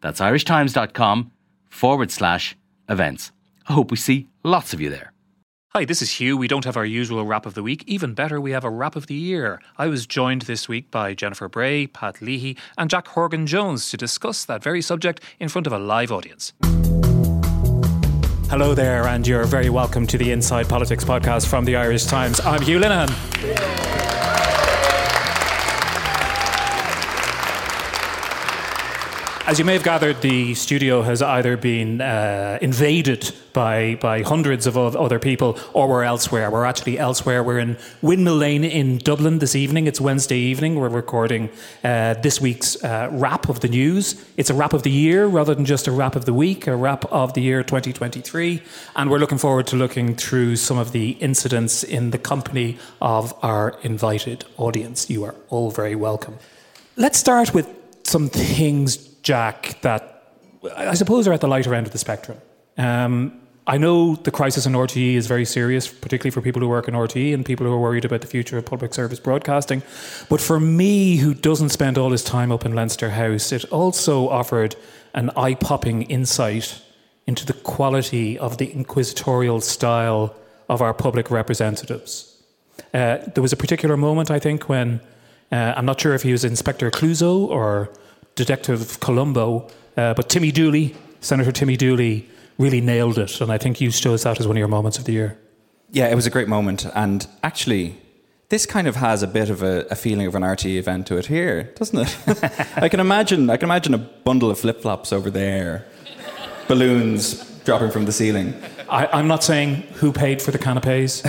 That's irishtimes.com forward slash events. I hope we see lots of you there. Hi, this is Hugh. We don't have our usual wrap of the week. Even better, we have a wrap of the year. I was joined this week by Jennifer Bray, Pat Leahy, and Jack Horgan Jones to discuss that very subject in front of a live audience. Hello there, and you're very welcome to the Inside Politics podcast from the Irish Times. I'm Hugh Linehan. As you may have gathered, the studio has either been uh, invaded by, by hundreds of other people or we're elsewhere. We're actually elsewhere. We're in Windmill Lane in Dublin this evening. It's Wednesday evening. We're recording uh, this week's uh, wrap of the news. It's a wrap of the year rather than just a wrap of the week, a wrap of the year 2023. And we're looking forward to looking through some of the incidents in the company of our invited audience. You are all very welcome. Let's start with some things Jack, that I suppose are at the lighter end of the spectrum. Um, I know the crisis in RTE is very serious, particularly for people who work in RTE and people who are worried about the future of public service broadcasting. But for me, who doesn't spend all his time up in Leinster House, it also offered an eye popping insight into the quality of the inquisitorial style of our public representatives. Uh, there was a particular moment, I think, when uh, I'm not sure if he was Inspector Clouseau or Detective Columbo, uh, but Timmy Dooley, Senator Timmy Dooley, really nailed it, and I think you chose that as one of your moments of the year. Yeah, it was a great moment, and actually, this kind of has a bit of a, a feeling of an RTE event to it here, doesn't it? I can imagine. I can imagine a bundle of flip flops over there, balloons dropping from the ceiling. I, am not saying who paid for the canapes.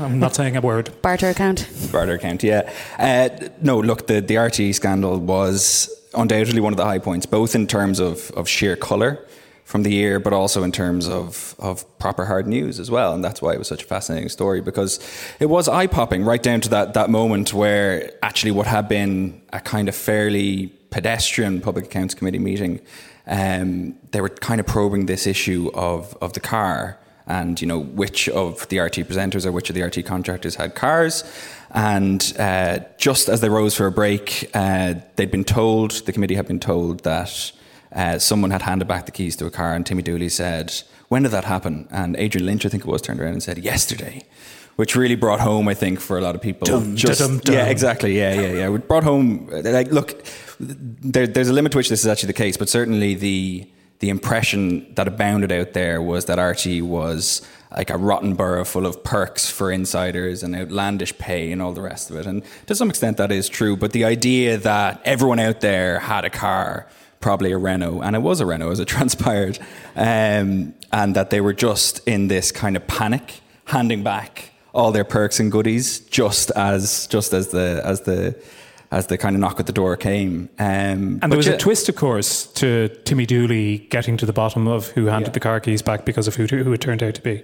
I'm not saying a word. Barter account. Barter account. Yeah. Uh, no, look, the the RTE scandal was undoubtedly one of the high points, both in terms of, of sheer colour from the year, but also in terms of, of proper hard news as well. And that's why it was such a fascinating story because it was eye popping right down to that, that moment where actually what had been a kind of fairly pedestrian Public Accounts Committee meeting, um, they were kind of probing this issue of, of the car and you know which of the RT presenters or which of the RT contractors had cars. And uh, just as they rose for a break, uh, they'd been told, the committee had been told that uh, someone had handed back the keys to a car, and Timmy Dooley said, When did that happen? And Adrian Lynch, I think it was, turned around and said, Yesterday. Which really brought home, I think, for a lot of people. Dum, just, dum, dum. Yeah, exactly. Yeah, yeah, yeah. It brought home, like, look, there, there's a limit to which this is actually the case, but certainly the the impression that abounded out there was that RTE was like a rotten borough full of perks for insiders and outlandish pay and all the rest of it. And to some extent, that is true. But the idea that everyone out there had a car, probably a Renault, and it was a Renault as it transpired, um, and that they were just in this kind of panic, handing back all their perks and goodies just as just as the as the as the kind of knock at the door came. Um, and there was yeah. a twist, of course, to Timmy Dooley getting to the bottom of who handed yeah. the car keys back because of who, who it turned out to be.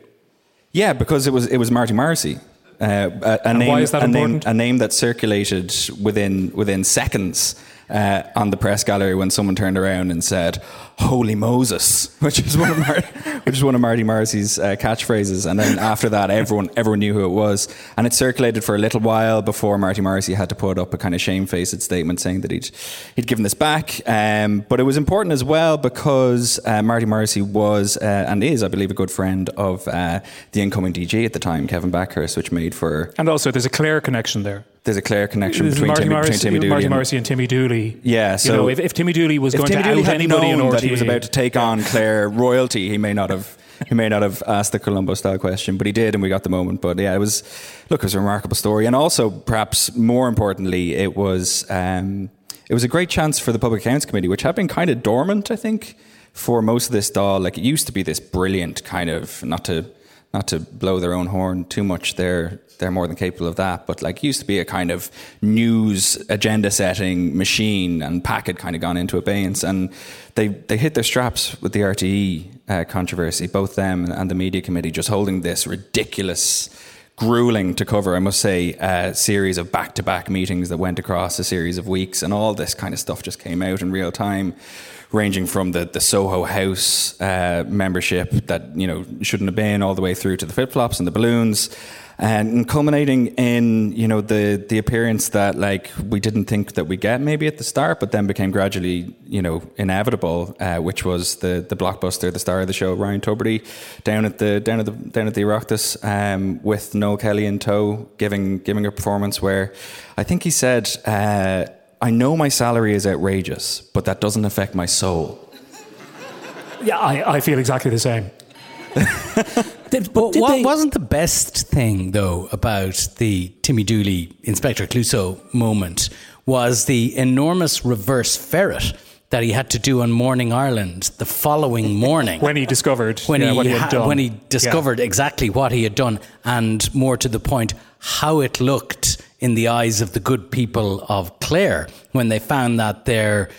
Yeah, because it was it was Marty Morrissey. Uh, a, a name, a name, a name that circulated within within seconds uh, on the press gallery when someone turned around and said, "Holy Moses," which is one of Mar- which is one of Marty Morrissey's uh, catchphrases. And then after that, everyone everyone knew who it was, and it circulated for a little while before Marty Morrissey had to put up a kind of shamefaced statement saying that he'd he'd given this back. Um, but it was important as well because uh, Marty Morrissey was uh, and is, I believe, a good friend of uh, the incoming DG at the time, Kevin Bakhurst, which made for and also there's a clear connection there there's a clear connection between, Marty Timmy, Morrissey, between Timmy Dooley Marty Morrissey and Timmy Dooley. Yeah, so you know, if, if Timmy Dooley was going Timmy to Dooley out anybody in RTE, that he was about to take on Clare royalty, he may not have. He may not have asked the Columbo style question, but he did, and we got the moment. But yeah, it was look, it was a remarkable story, and also perhaps more importantly, it was um, it was a great chance for the Public Accounts Committee, which had been kind of dormant, I think, for most of this Dáil. Like it used to be this brilliant kind of not to not to blow their own horn too much, they're they're more than capable of that. But like used to be a kind of news agenda setting machine, and PAC had kind of gone into abeyance, and they they hit their straps with the RTE uh, controversy, both them and the media committee, just holding this ridiculous. Grueling to cover, I must say, a series of back to back meetings that went across a series of weeks, and all this kind of stuff just came out in real time ranging from the, the Soho House uh, membership that you know shouldn't have been, all the way through to the flip flops and the balloons, and culminating in you know the the appearance that like we didn't think that we get maybe at the start, but then became gradually you know inevitable, uh, which was the the blockbuster, the star of the show, Ryan Tubridy, down at the down at the down at the Oireachtas um, with Noel Kelly in tow, giving giving a performance where I think he said. Uh, I know my salary is outrageous, but that doesn't affect my soul. Yeah, I, I feel exactly the same. Did, but what they... wasn't the best thing, though, about the Timmy Dooley Inspector Clouseau moment was the enormous reverse ferret that he had to do on Morning Ireland the following morning. when he discovered when, yeah, he, what he had done. When he discovered yeah. exactly what he had done, and more to the point, how it looked in the eyes of the good people of Clare when they found that their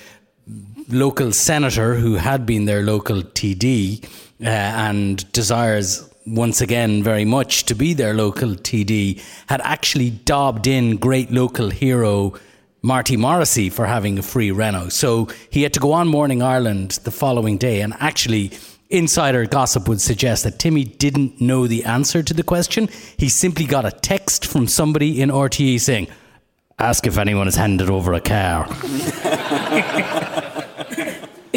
local senator, who had been their local TD uh, and desires once again very much to be their local TD, had actually dobbed in great local hero. Marty Morrissey for having a free Renault. So he had to go on Morning Ireland the following day and actually Insider gossip would suggest that Timmy didn't know the answer to the question. He simply got a text from somebody in RTE saying, Ask if anyone has handed over a car.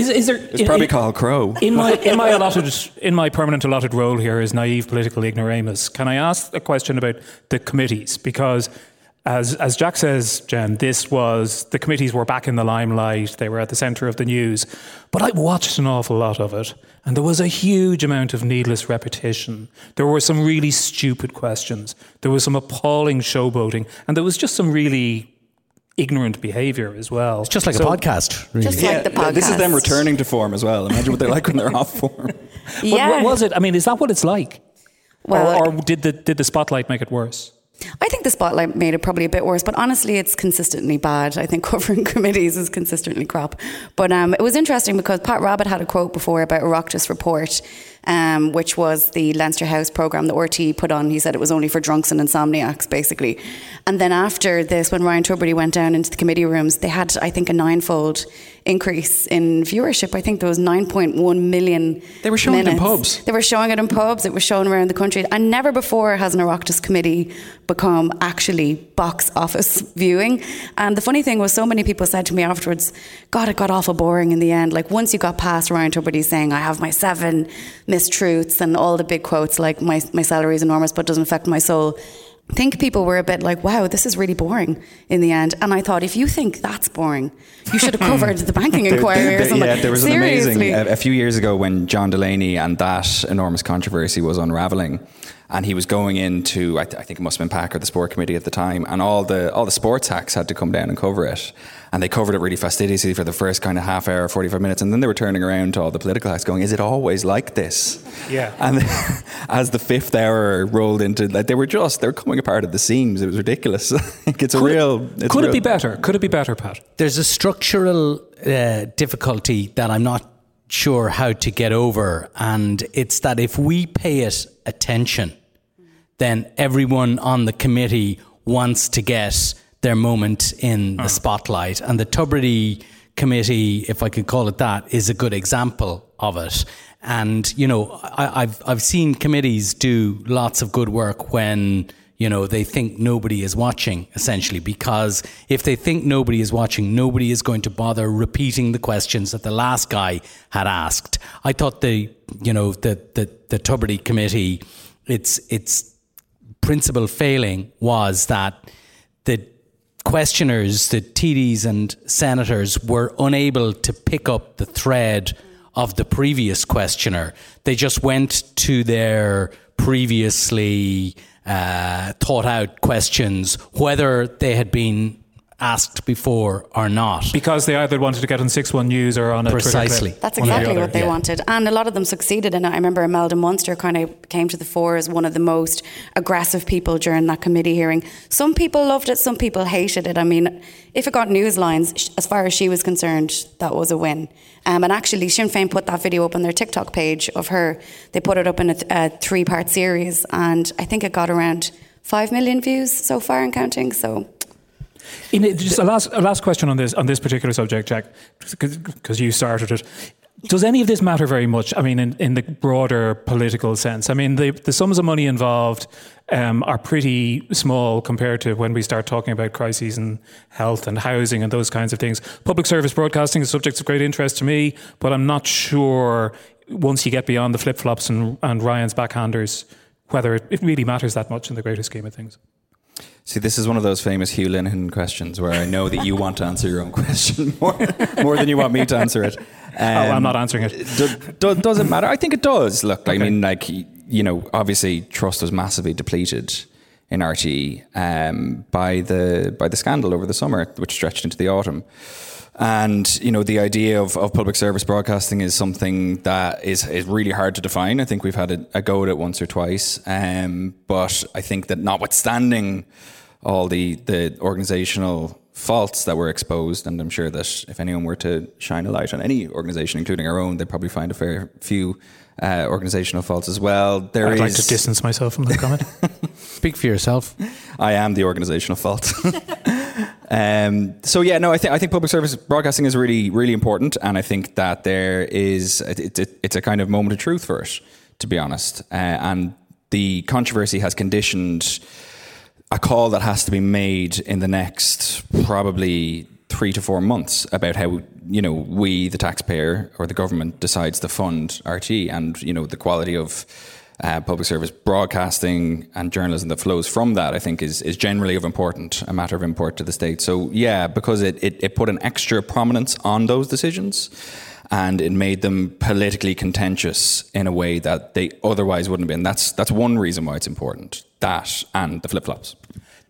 Is, is there? It's in, probably called Crow. In my in my allotted in my permanent allotted role here as naive political ignoramus, can I ask a question about the committees? Because as, as Jack says, Jen, this was the committees were back in the limelight. They were at the centre of the news. But I watched an awful lot of it, and there was a huge amount of needless repetition. There were some really stupid questions. There was some appalling showboating, and there was just some really ignorant behaviour as well. It's just like so, a podcast. Really. Just yeah, like the podcast. This is them returning to form as well. Imagine what they're like when they're off form. yeah. What, what was it? I mean, is that what it's like? Well, or, or did the did the spotlight make it worse? I think the spotlight made it probably a bit worse, but honestly, it's consistently bad. I think covering committees is consistently crap. But um, it was interesting because Pat Rabbitte had a quote before about Oireachtas report um, which was the Leinster House programme that RT put on. He said it was only for drunks and insomniacs, basically. And then after this, when Ryan Tubridy went down into the committee rooms, they had, I think, a ninefold increase in viewership. I think there was 9.1 million. They were showing minutes. it in pubs. They were showing it in pubs. It was shown around the country. And never before has an Oireachtas committee become actually box office viewing. And the funny thing was, so many people said to me afterwards, God, it got awful boring in the end. Like, once you got past Ryan Tubridy saying, I have my seven mistruths and all the big quotes like my, my salary is enormous but doesn't affect my soul. I think people were a bit like, wow, this is really boring in the end. And I thought, if you think that's boring, you should have covered the banking inquiry there, there, or something. Yeah, there was Seriously. an amazing, a, a few years ago when John Delaney and that enormous controversy was unraveling and he was going into I, th- I, think it must have been PAC or the sport committee at the time, and all the all the sports hacks had to come down and cover it, and they covered it really fastidiously for the first kind of half hour, forty five minutes, and then they were turning around to all the political hacks, going, "Is it always like this?" Yeah. And as the fifth hour rolled into, like they were just they were coming apart at the seams. It was ridiculous. it's a could real. It, could real, it be better? Could it be better, Pat? There's a structural uh, difficulty that I'm not sure how to get over, and it's that if we pay it attention then everyone on the committee wants to get their moment in the hmm. spotlight. And the Tubridy committee, if I could call it that, is a good example of it. And, you know, I, have I've seen committees do lots of good work when, you know, they think nobody is watching, essentially, because if they think nobody is watching, nobody is going to bother repeating the questions that the last guy had asked. I thought the, you know, the, the, the Tubridy committee, it's, it's, principal failing was that the questioners, the TDs and senators, were unable to pick up the thread of the previous questioner. They just went to their previously uh, thought out questions, whether they had been asked before or not. Because they either wanted to get on 6 1 News or on a Precisely. Twitter clip. That's One or the exactly what they yeah. wanted. And a lot of them succeeded in it. I remember Imelda Munster kind of came to the fore as one of the most aggressive people during that committee hearing. Some people loved it, some people hated it. I mean, if it got news lines, as far as she was concerned, that was a win. Um, and actually, Sinn Féin put that video up on their TikTok page of her. They put it up in a, th- a three part series, and I think it got around 5 million views so far and counting. So In it, just a last, a last question on this on this particular subject, Jack, because you started it. Does any of this matter very much? I mean, in, in the broader political sense. I mean, the, the sums of money involved um, are pretty small compared to when we start talking about crises in health and housing and those kinds of things. Public service broadcasting is subjects of great interest to me, but I'm not sure once you get beyond the flip flops and, and Ryan's backhanders whether it, it really matters that much in the greater scheme of things. See, this is one of those famous Hugh Linehan questions where I know that you want to answer your own question more, more than you want me to answer it. oh, I'm Um, not answering it. do, do, does it matter? I think it does. Look, I mean, like you know, obviously trust was massively depleted in RTE um, by the by the scandal over the summer, which stretched into the autumn. And you know, the idea of, of public service broadcasting is something that is is really hard to define. I think we've had a, a go at it once or twice, um, but I think that notwithstanding all the the organizational faults that were exposed, and I'm sure that if anyone were to shine a light on any organization, including our own, they'd probably find a fair few uh, organizational faults as well. There I'd is- like to distance myself from that comment. Speak for yourself. I am the organizational fault. um, so yeah, no, I think I think public service broadcasting is really really important, and I think that there is it, it, it's a kind of moment of truth for it, to be honest. Uh, and the controversy has conditioned a call that has to be made in the next probably three to four months about how you know we the taxpayer or the government decides to fund RT and you know the quality of uh, public service broadcasting and journalism that flows from that I think is is generally of important a matter of import to the state. So yeah because it, it, it put an extra prominence on those decisions and it made them politically contentious in a way that they otherwise wouldn't have been. That's that's one reason why it's important that and the flip-flops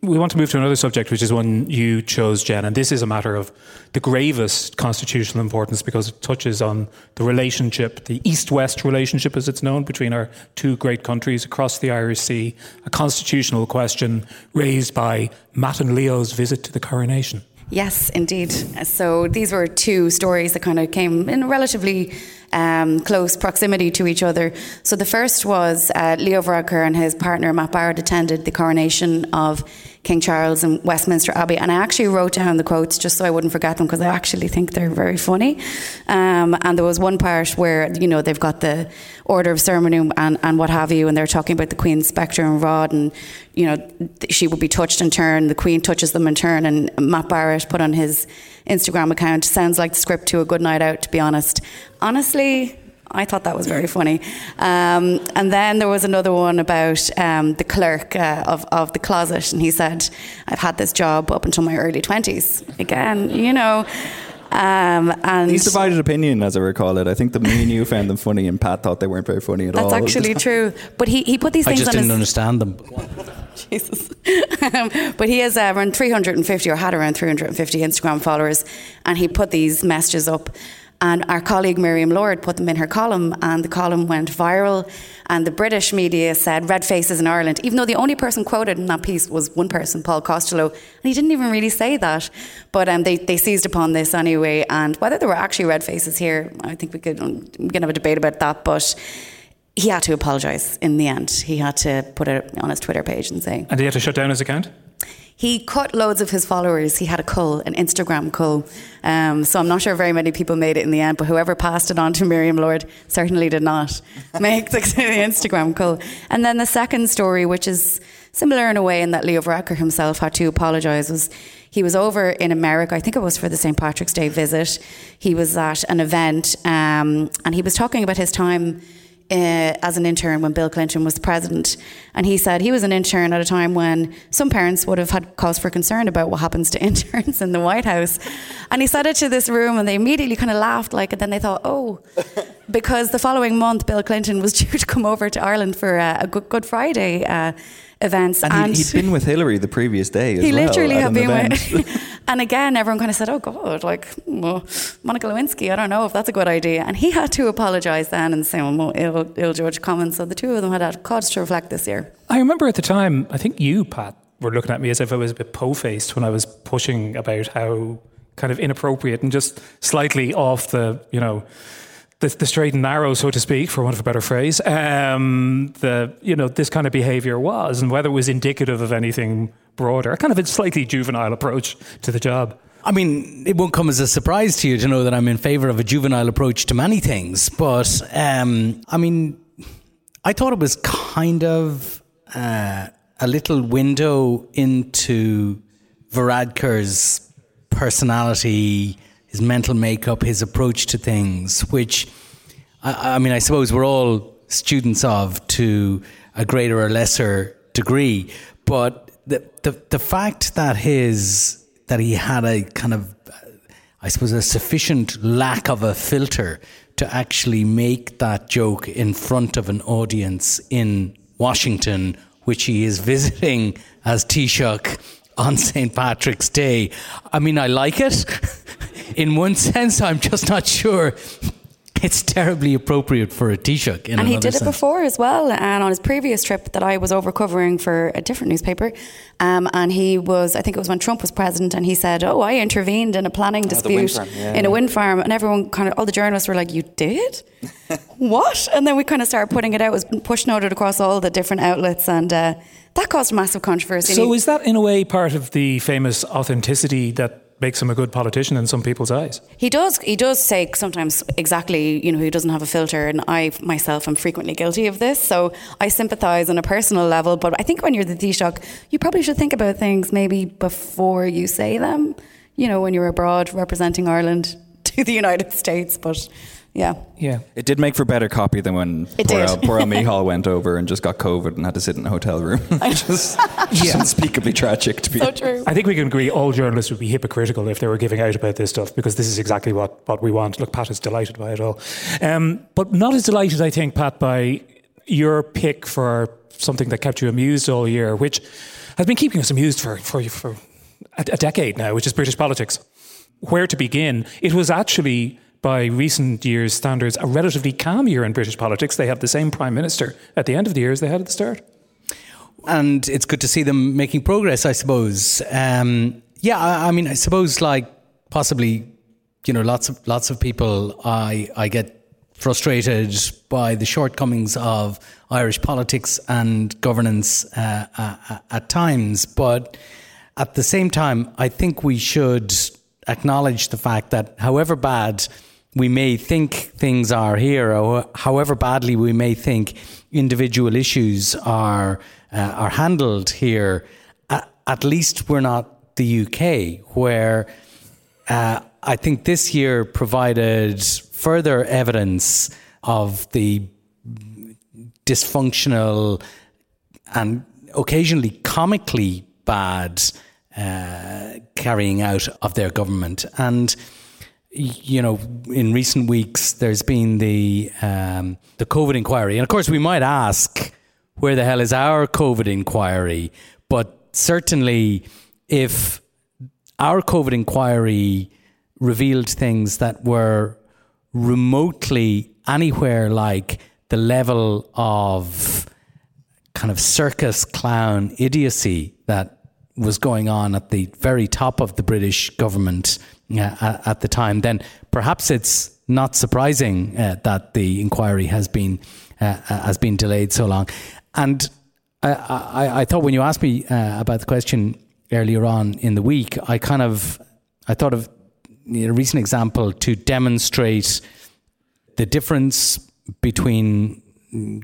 we want to move to another subject, which is one you chose, Jen, and this is a matter of the gravest constitutional importance because it touches on the relationship, the east-west relationship, as it's known, between our two great countries across the Irish Sea. A constitutional question raised by Matt and Leo's visit to the coronation. Yes, indeed. So these were two stories that kind of came in relatively um, close proximity to each other. So the first was uh, Leo Varadkar and his partner Matt Barrett attended the coronation of King Charles in Westminster Abbey, and I actually wrote down the quotes just so I wouldn't forget them because I actually think they're very funny. Um, and there was one part where you know they've got the order of ceremony and, and what have you, and they're talking about the Queen's spectre and rod, and you know she would be touched in turn, the Queen touches them in turn, and Matt Barrett put on his Instagram account sounds like the script to a good night out. To be honest, honestly. I thought that was very funny. Um, and then there was another one about um, the clerk uh, of, of the closet, and he said, I've had this job up until my early 20s. Again, you know. Um, and He's divided opinion, as I recall it. I think the me and you found them funny, and Pat thought they weren't very funny at all. that's actually true. But he, he put these I things just on didn't his. understand them. Jesus. um, but he has uh, around 350 or had around 350 Instagram followers, and he put these messages up. And our colleague Miriam Lord put them in her column, and the column went viral. And the British media said red faces in Ireland, even though the only person quoted in that piece was one person, Paul Costello, and he didn't even really say that. But um, they, they seized upon this anyway. And whether there were actually red faces here, I think we could we can have a debate about that. But he had to apologise in the end. He had to put it on his Twitter page and say And he had to shut down his account? he cut loads of his followers. He had a cull, an Instagram cull. Um, so I'm not sure very many people made it in the end, but whoever passed it on to Miriam Lord certainly did not make the, the Instagram cull. And then the second story, which is similar in a way in that Leo Varadkar himself had to apologise, was he was over in America. I think it was for the St. Patrick's Day visit. He was at an event um, and he was talking about his time uh, as an intern when Bill Clinton was president. And he said he was an intern at a time when some parents would have had cause for concern about what happens to interns in the White House. And he said it to this room, and they immediately kind of laughed, like, and then they thought, oh, because the following month Bill Clinton was due to come over to Ireland for uh, a Good, Good Friday. Uh, events. And, And, he, had been with Hillary the previous day as he well. literally at had been event. with. and again, everyone kind of said, "Oh God, like well, Monica Lewinsky, I don't know if that's a good idea." And he had to apologise then and say, "Well, ill, ill judged comments." So the two of them had had cause to reflect this year. I remember at the time, I think you, Pat, were looking at me as if I was a bit po faced when I was pushing about how kind of inappropriate and just slightly off the, you know, the, the straight and narrow, so to speak, for want of a better phrase, um, the you know this kind of behaviour was, and whether it was indicative of anything broader, kind of a slightly juvenile approach to the job. I mean, it won't come as a surprise to you to know that I'm in favour of a juvenile approach to many things, but um, I mean, I thought it was kind of uh, a little window into Varadkar's personality, his mental makeup, his approach to things, which I, I mean, I suppose we're all students of to a greater or lesser degree, but the, the, the fact that his that he had a kind of I suppose a sufficient lack of a filter to actually make that joke in front of an audience in Washington, which he is visiting as Taoiseach on St. Patrick's Day. I mean, I like it. In one sense, I'm just not sure it's terribly appropriate for a Taoiseach. In and he another did it before as well. And on his previous trip that I was over covering for a different newspaper, um, and he was, I think it was when Trump was president, and he said, "Oh, I intervened in a planning dispute farm, yeah, in a wind farm," and everyone kind of, all the journalists were like, "You did? what?" And then we kind of started putting it out. It was push noted across all the different outlets, and uh, that caused massive controversy. So And is that in a way part of the famous authenticity that makes him a good politician in some people's eyes? He does. He does say sometimes exactly. You know, he doesn't have a filter, and I myself am frequently guilty of this. So I sympathise on a personal level. But I think when you're the Taoiseach, you probably should think about things maybe before you say them. You know, when you're abroad representing Ireland to the United States. But yeah, Yeah. It did make for better copy than when It poor, did. El, poor El Micheál went over and just got COVID and had to sit in a hotel room. just, just unspeakably tragic to be. so true. I think we can agree all journalists would be hypocritical if they were giving out about this stuff because this is exactly what, what we want. Look, Pat is delighted by it all. Um, but not as delighted, I think, Pat, by your pick for something that kept you amused all year, which has been keeping us amused for, for, for a, a decade now, which is British politics. Where to begin? It was actually, by recent years' standards, a relatively calm year in British politics. They have the same prime minister at the end of the year as they had at the start. and it's good to see them making progress. I suppose. Um, yeah, I, I mean, I suppose like possibly, you know, lots of lots of people. I I get frustrated by the shortcomings of Irish politics and governance uh, uh, at times, but at the same time, I think we should acknowledge the fact that however bad we may think things are here, or however badly we may think individual issues are uh, are handled here, at, at least we're not the UK, where uh, I think this year provided further evidence of the dysfunctional and occasionally comically bad uh, carrying out of their government. And you know, in recent weeks, there's been the um, the COVID inquiry, and of course, we might ask, where the hell is our COVID inquiry? But certainly, if our COVID inquiry revealed things that were remotely anywhere like the level of kind of circus clown idiocy that was going on at the very top of the British government uh, at, the time, then perhaps it's not surprising uh, that the inquiry has been uh, uh, has been delayed so long. And I, I, I thought when you asked me uh, about the question earlier on in the week, I kind of I thought of a recent example to demonstrate the difference between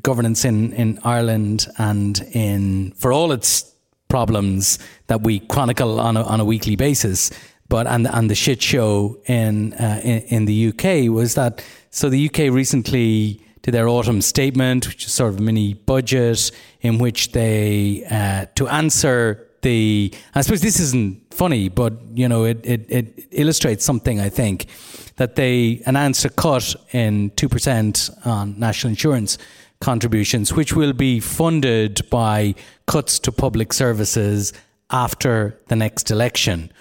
governance in, in Ireland and in for all its problems that we chronicle on a, on a weekly basis. But and and the shit show in, uh, in in the UK was that so the UK recently did their autumn statement, which is sort of a mini budget in which they uh, to answer the. I suppose this isn't funny, but you know it, it it illustrates something. I think that they announced a cut in two percent on national insurance contributions, which will be funded by cuts to public services after the next election.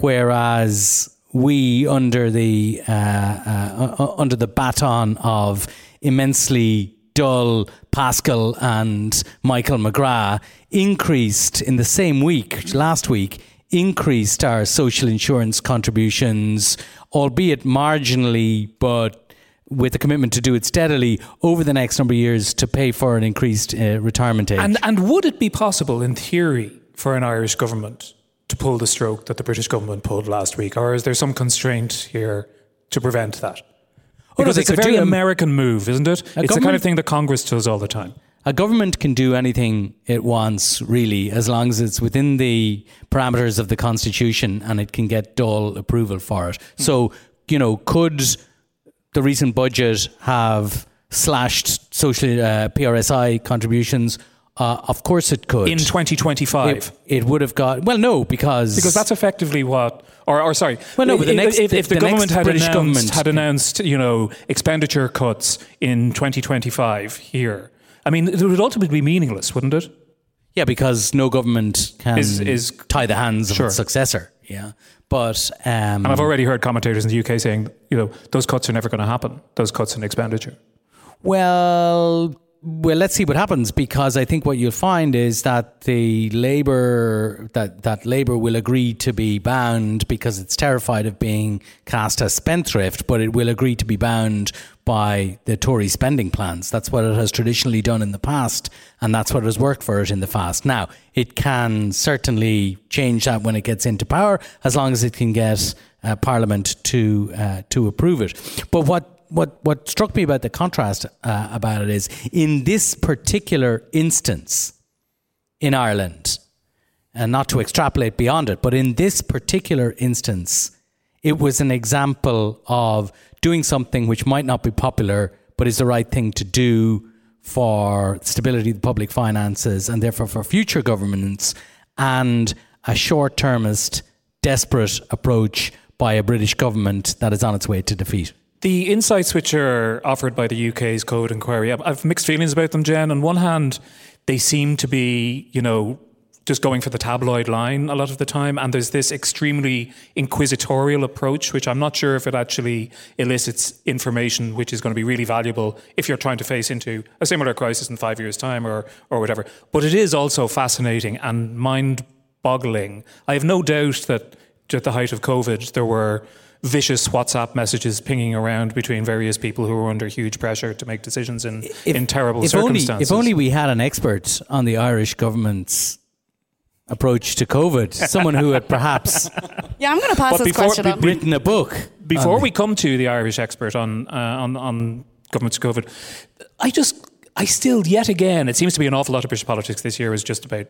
Whereas we, under the uh, uh, uh under the baton of immensely dull Paschal and Michael McGrath, increased in the same week last week increased our social insurance contributions, albeit marginally, but with a commitment to do it steadily over the next number of years to pay for an increased uh, retirement age. And, and would it be possible, in theory, for an Irish government to pull the stroke that the British government pulled last week? Or is there some constraint here to prevent that? Because oh, no, it's a very American move, isn't it? It's the kind of thing that Congress does all the time a government can do anything it wants, really, as long as it's within the parameters of the Constitution and it can get Dáil approval for it. Mm. So, you know, could the recent budget have slashed social uh, PRSI contributions? Uh, of course, it could. In 2025? It, it, would have got. Well, no, because. Because that's effectively what. Or, or sorry. Well, no, but the next, if, if the, the government had British announced, government had announced, you know, expenditure cuts in 2025 here, I mean, it would ultimately be meaningless, wouldn't it? Yeah, because no government can is, is tie the hands of its successor. Yeah, but um, and I've already heard commentators in the UK saying, you know, those cuts are never going to happen. Those cuts in expenditure. Well, well, let's see what happens because I think what you'll find is that the labor that that labor will agree to be bound because it's terrified of being cast as spendthrift, but it will agree to be bound by the Tory spending plans. That's what it has traditionally done in the past, and that's what has worked for it in the past. Now, it can certainly change that when it gets into power, as long as it can get uh, Parliament to uh, to approve it. But what what what struck me about the contrast uh, about it is in this particular instance in Ireland, and not to extrapolate beyond it, but in this particular instance, it was an example of doing something which might not be popular, but is the right thing to do for stability of the public finances and therefore for future governments, and a short termist, desperate approach by a British government that is on its way to defeat. The insights which are offered by the UK's code inquiry, I've mixed feelings about them, Jen. On one hand, they seem to be, you know, just going for the tabloid line a lot of the time. And there's this extremely inquisitorial approach, which I'm not sure if it actually elicits information which is going to be really valuable if you're trying to face into a similar crisis in five years' time or, or whatever. But it is also fascinating and mind boggling. I have no doubt that at the height of COVID, there were vicious WhatsApp messages pinging around between various people who were under huge pressure to make decisions in, if, in terrible if circumstances. Only, if only we had an expert on the Irish government's approach to COVID, someone who had perhaps yeah, I'm going to pass but this before, question on. written a book. Before we come to the Irish expert on uh, on on government's COVID, I just I still yet again it seems to be an awful lot of British politics this year is just about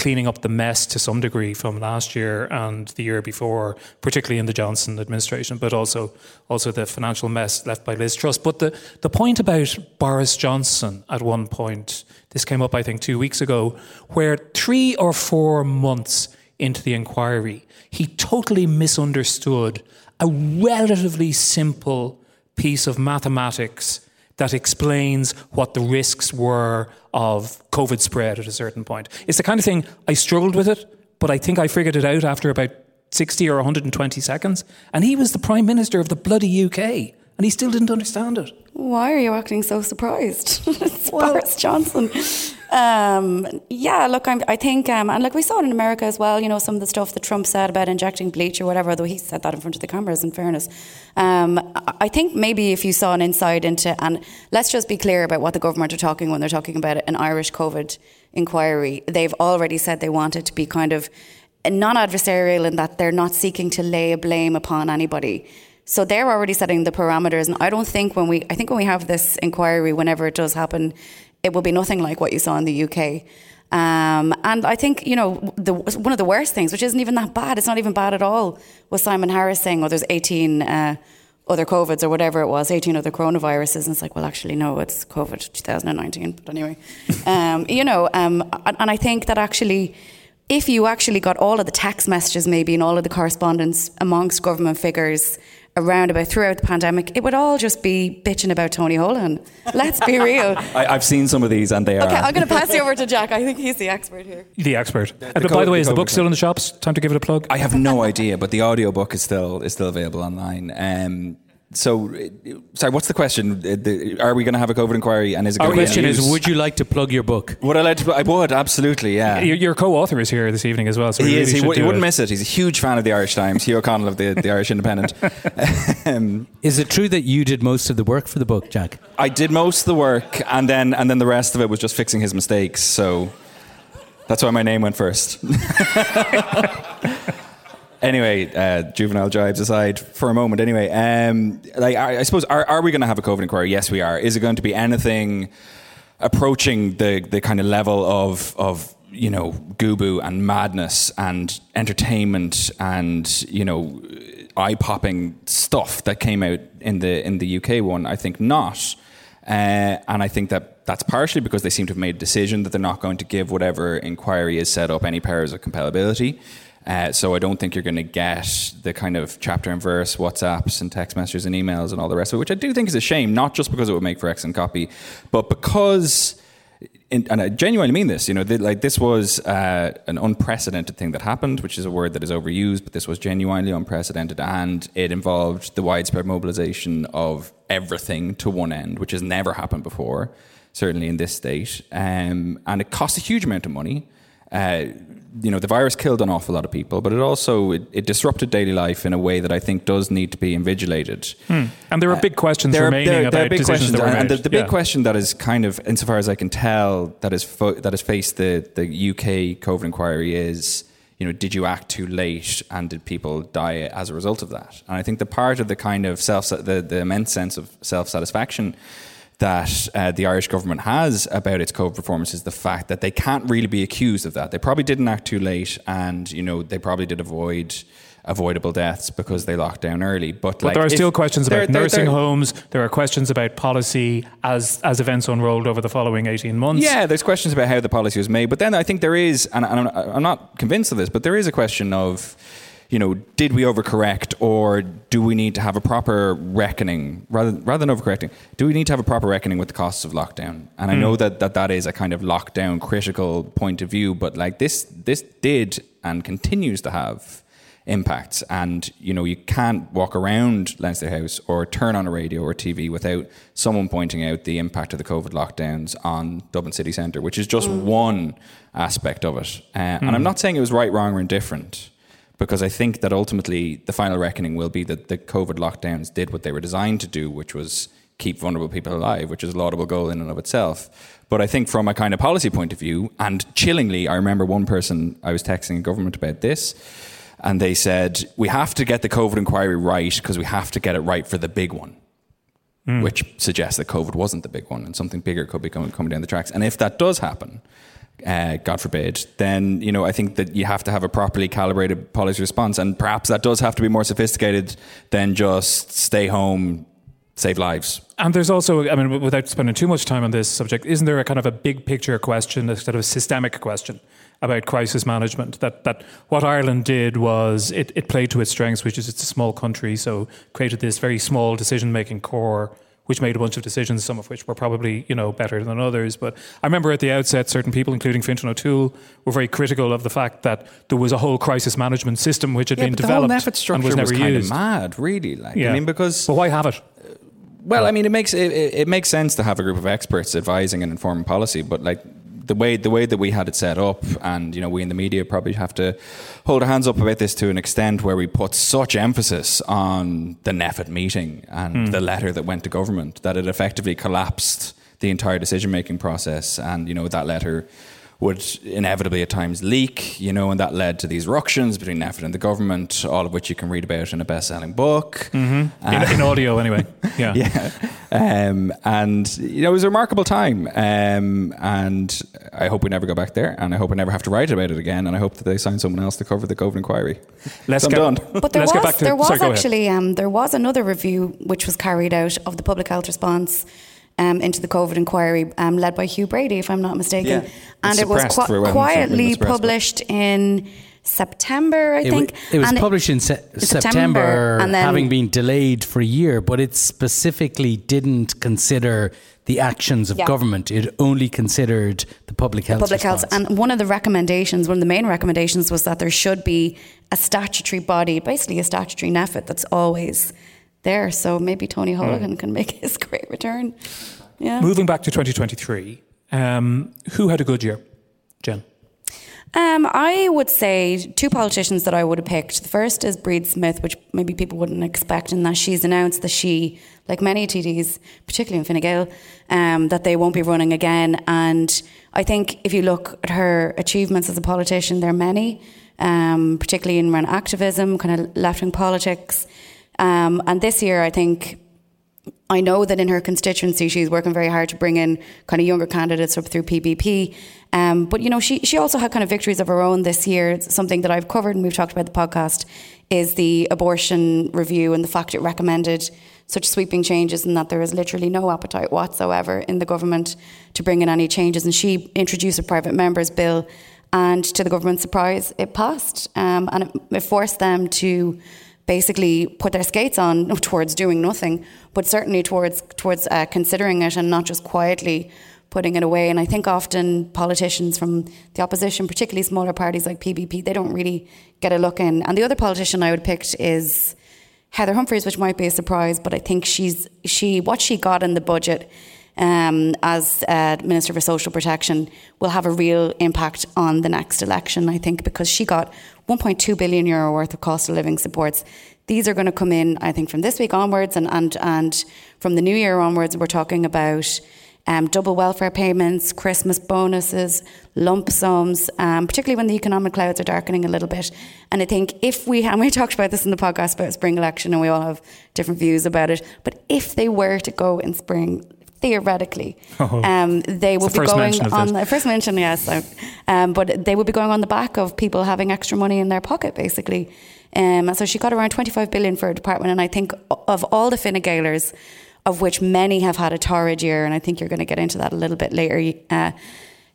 cleaning up the mess to some degree from last year and the year before, particularly in the Johnson administration, but also also the financial mess left by Liz Truss. But the, the point about Boris Johnson at one point, this came up I think two weeks ago, where three or four months into the inquiry, he totally misunderstood a relatively simple piece of mathematics that explains what the risks were of COVID spread at a certain point. It's the kind of thing I struggled with it, but I think I figured it out after about 60 or 120 seconds. And he was the Prime Minister of the bloody UK, and he still didn't understand it. Why are you acting so surprised? it's well, Boris Johnson. Um, yeah, look, I'm, i think, um, and like we saw it in America as well, you know, some of the stuff that Trump said about injecting bleach or whatever, though he said that in front of the cameras, in fairness. Um, I think maybe if you saw an insight into, and let's just be clear about what the government are talking when they're talking about an Irish COVID inquiry, they've already said they want it to be kind of non adversarial in that they're not seeking to lay a blame upon anybody. So they're already setting the parameters, and I don't think when we, I think when we have this inquiry, whenever it does happen, it will be nothing like what you saw in the UK. Um, and I think, you know, the, one of the worst things, which isn't even that bad, it's not even bad at all, was Simon Harris saying, oh, there's 18 uh, other COVIDs or whatever it was, 18 other coronaviruses. And it's like, well, actually, no, it's COVID 2019. But anyway, um, you know, um, and I think that actually, if you actually got all of the text messages, maybe, and all of the correspondence amongst government figures around about throughout the pandemic, it would all just be bitching about Tony Holohan. Let's be real. I, I've seen some of these and they are. Okay. I'm going to pass you over to Jack. I think he's the expert here. The expert. Uh, but co- by the way, the is the book still in the shops? Time to give it a plug. I have no idea, but the audiobook is still is still available online. Um, so, sorry, what's the question? Are we going to have a COVID inquiry? And is it Our going to be Question is, would you like to plug your book? Would I like to? I would absolutely. Yeah. Your, your co-author is here this evening as well, so we He really is. He, should w- he wouldn't it. miss it. He's a huge fan of the Irish Times. Hugh O'Connell of the, the Irish Independent. um, Is it true that you did most of the work for the book, Jack? I did most of the work, and then and then the rest of it was just fixing his mistakes. So that's why my name went first. anyway, uh, juvenile jibes aside for a moment. Anyway, um, like I, I suppose, are, are we going to have a COVID inquiry? Yes, we are. Is it going to be anything approaching the the kind of level of of you know GUBU and madness and entertainment and you know eye popping stuff that came out in the in the UK one? I think not. Uh, and I think that that's partially because they seem to have made a decision that they're not going to give whatever inquiry is set up any powers of compellability. Uh, so I don't think you're going to get the kind of chapter and verse WhatsApps and text messages and emails and all the rest of it, which I do think is a shame, not just because it would make for excellent copy, but because and I genuinely mean this, you know, like this was uh, an unprecedented thing that happened, which is a word that is overused, but this was genuinely unprecedented, and it involved the widespread mobilization of everything to one end, which has never happened before, certainly in this state, um, and it cost a huge amount of money. Uh, you know, the virus killed an awful lot of people, but it also it, it disrupted daily life in a way that I think does need to be invigilated. And there are big questions There are- remaining there- there are about big decisions questions, that were and the, the big Yeah. question that is kind of, insofar as I can tell, that is fo- that has faced the the UK COVID inquiry is, you know, did you act too late, and did people die as a result of that? And I think the part of the kind of self the, the immense sense of self satisfaction that uh, the Irish government has about its COVID performance is the fact that they can't really be accused of that. They probably didn't act too late, and you know they probably did avoid avoidable deaths because they locked down early. But, But like, there are still questions about there- nursing there- homes. There are questions about policy as as events unrolled over the following eighteen months. Yeah, there's questions about how the policy was made, but then I think there is, and and I'm, I'm not convinced of this, but there is a question of, you know, did we overcorrect, or do we need to have a proper reckoning? Rather rather than overcorrecting? Do we need to have a proper reckoning with the costs of lockdown? And I hmm. know that, that that is a kind of lockdown critical point of view, but like this this did and continues to have impacts. And you know you can't walk around Leinster House or turn on a radio or TV without someone pointing out the impact of the COVID lockdowns on Dublin city centre which is just hmm. one aspect of it. Uh, and I'm hmm. not saying it was right wrong or indifferent because I think that ultimately the final reckoning will be that the COVID lockdowns did what they were designed to do which was keep vulnerable people alive which is a laudable goal in and of itself but I think from a kind of policy point of view and chillingly I remember one person I was texting a government about this and they said we have to get the COVID inquiry right because we have to get it right for the big one, hmm. which suggests that COVID wasn't the big one and something bigger could be coming, coming down the tracks. And if that does happen, uh, God forbid, then you know I think that you have to have a properly calibrated policy response, and perhaps that does have to be more sophisticated than just stay home, save lives. And there's also, I mean, without spending too much time on this subject, isn't there a kind of a big picture question, a sort of systemic question about crisis management? That that what Ireland did was it, it played to its strengths, which is it's a small country, so created this very small decision making core. Which made a bunch of decisions, some of which were probably you know better than others. But I remember at the outset, certain people, including Fintan O'Toole, were very critical of the fact that there was a whole crisis management system which had Yeah, been but the developed whole NPHET and structure was was, never kind used. of mad, really. Like Yeah. I mean, because well, why have it? Well, I mean, it makes it, it, it makes sense to have a group of experts advising and informing policy, but like the way the way that we had it set up, and you know, we in the media probably have to hold our hands up about this to an extent where we put such emphasis on the NPHET meeting and hmm. the letter that went to government that it effectively collapsed the entire decision making process, and you know that letter would inevitably at times leak, you know, and that led to these ructions between NPHET and the government, all of which you can read about in a best-selling book. in, in audio, anyway. Yeah. Yeah. Um, and, you know, it was a remarkable time. Um, and I hope we never go back there. And I hope I never have to write about it again. And I hope that they sign someone else to cover the COVID inquiry. Let's So get, done. But there let's was back to there was sorry, actually um, there was another review which was carried out of the public health response um, into the COVID inquiry, um, led by Hugh Brady, if I'm not mistaken, Yeah. and it was suppressed qui- for when- when quietly published in September, I It, think. it was And published in se- September, September, and then- having been delayed for a year, but it specifically didn't consider the actions of Yeah. government. It only considered the public health. public health. And one of the recommendations, one of the main recommendations, was that there should be a statutory body, basically a statutory NPHET that's always there. So maybe Tony Hmm. Holohan can make his great return. Yeah. Moving back to 2023, um, who had a good year? Jen. Um, I would say two politicians that I would have picked. The first is Bríd Smith, which maybe people wouldn't expect, in that she's announced that she, like many TDs, particularly in Fine Gael, um, that they won't be running again. And I think if you look at her achievements as a politician, there are many, um, particularly in around activism, kind of left wing politics. Um, and this year, I think I know that in her constituency, she's working very hard to bring in kind of younger candidates up through PBP. Um, but you know, she she also had kind of victories of her own this year. It's something that I've covered and we've talked about the podcast is the abortion review and the fact it recommended such sweeping changes and that there is literally no appetite whatsoever in the government to bring in any changes. And she introduced a private members bill, and to the government's surprise, it passed, um, and it, it forced them to basically put their skates on towards doing nothing, but certainly towards towards uh, considering it and not just quietly putting it away. And I think often politicians from the opposition, particularly smaller parties like PBP, they don't really get a look in. And the other politician I would pick is Heather Humphreys, which might be a surprise, but I think she's she what she got in the budget. Um, as uh, Minister for Social Protection, will have a real impact on the next election. I think because she got 1.2 billion euro worth of cost of living supports. These are going to come in, I think, from this week onwards, and and and from the new year onwards. We're talking about um, double welfare payments, Christmas bonuses, lump sums, um, particularly when the economic clouds are darkening a little bit. And I think if we, and we talked about this in the podcast about spring election, and we all have different views about it, but if they were to go in spring, theoretically, Oh. um, they would the be going on the first mention, yes, um, but they would be going on the back of people having extra money in their pocket, basically. Um, so she got around 25 billion for her department, and I think of all the Fine Gaelers, of which many have had a torrid year, and I think you're going to get into that a little bit later. Uh,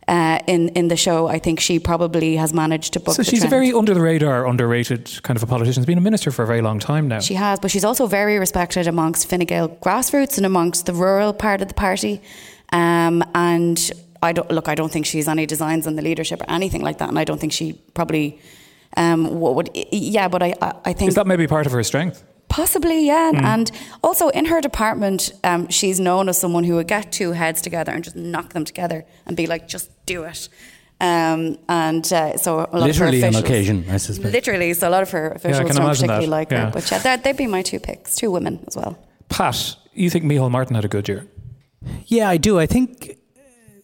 uh, in in the show, I think she probably has managed to book. So she's a very under the radar, underrated kind of a politician. She's been a minister for a very long time now. She has, but she's also very respected amongst Fine Gael grassroots and amongst the rural part of the party. Um, and I don't look. I don't think she's any designs on the leadership or anything like that. And I don't think she probably um, what would. Yeah, but I, I think Is that maybe part of her strength? Possibly, yeah. And also in her department, um, she's known as someone who would get two heads together and just knock them together and be like, just do it. Um, and uh, so a lot Literally of her on officials, occasion, I suspect. Literally, so a lot of her officials can don't particularly that, like yeah. her. But yeah, that- they'd be my two picks, two women as well. Pat, you think Micheál Martin had a good year? Yeah, I do. I think,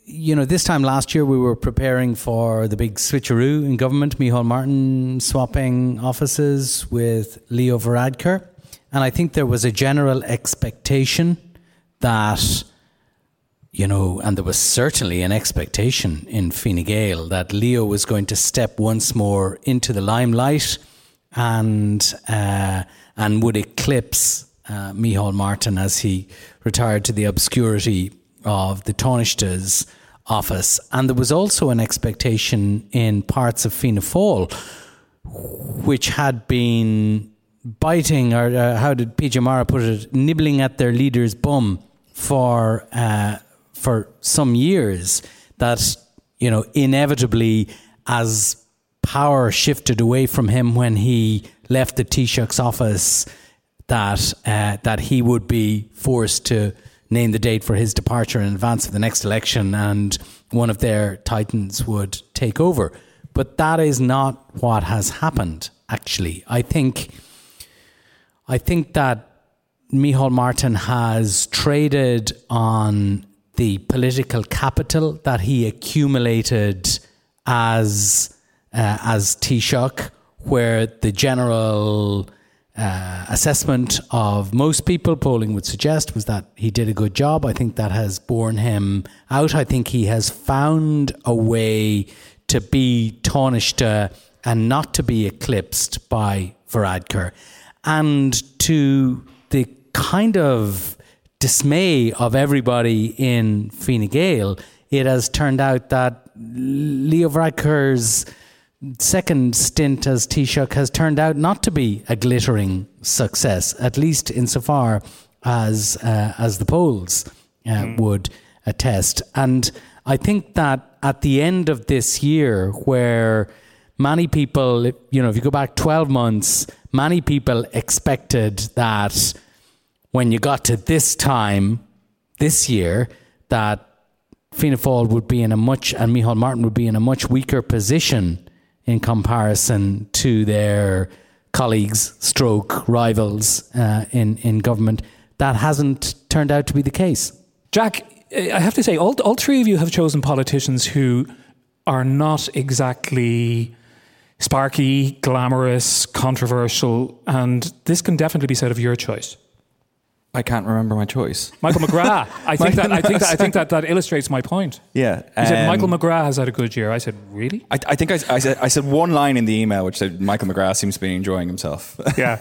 you know, this time last year we were preparing for the big switcheroo in government. Micheál Martin swapping offices with Leo Varadkar. And I think there was a general expectation that, you know, and there was certainly an expectation in Fine Gael that Leo was going to step once more into the limelight and uh, and would eclipse uh, Micheál Martin as he retired to the obscurity of the Taoiseach's office. And there was also an expectation in parts of Fianna Fáil, which had been biting, or uh, how did PJ Mara put it, nibbling at their leader's bum for uh, for some years. That you know, inevitably, as power shifted away from him when he left the Taoiseach's office, that uh, that he would be forced to name the date for his departure in advance of the next election, and one of their titans would take over. But that is not what has happened. Actually, I think. I think that Micheál Martin has traded on the political capital that he accumulated as uh, as Taoiseach, where the general uh, assessment of most people polling would suggest was that he did a good job. I think that has borne him out. I think he has found a way to be Taoiseach and not to be eclipsed by Varadkar and to the kind of dismay of everybody in Fine Gael, it has turned out that Leo Varadkar's second stint as Taoiseach has turned out not to be a glittering success, at least insofar as uh, as the polls uh, mm. would attest. And I think that at the end of this year, where many people, you know, if you go back 12 months, many people expected that when you got to this time this year, that Fianna Fáil would be in a much, and Micheál Martin would be in a much weaker position in comparison to their colleagues, stroke rivals uh, in in government. That hasn't turned out to be the case. Jack, I have to say, all all three of you have chosen politicians who are not exactly sparky, glamorous, controversial, and this can definitely be said of your choice. I can't remember my choice. Michael McGrath. I think that I think that I think that that illustrates my point. Yeah, you said Michael um, McGrath has had a good year. I said, really? I, I think I, I, said I said one line in the email which said Michael McGrath seems to be enjoying himself. Yeah,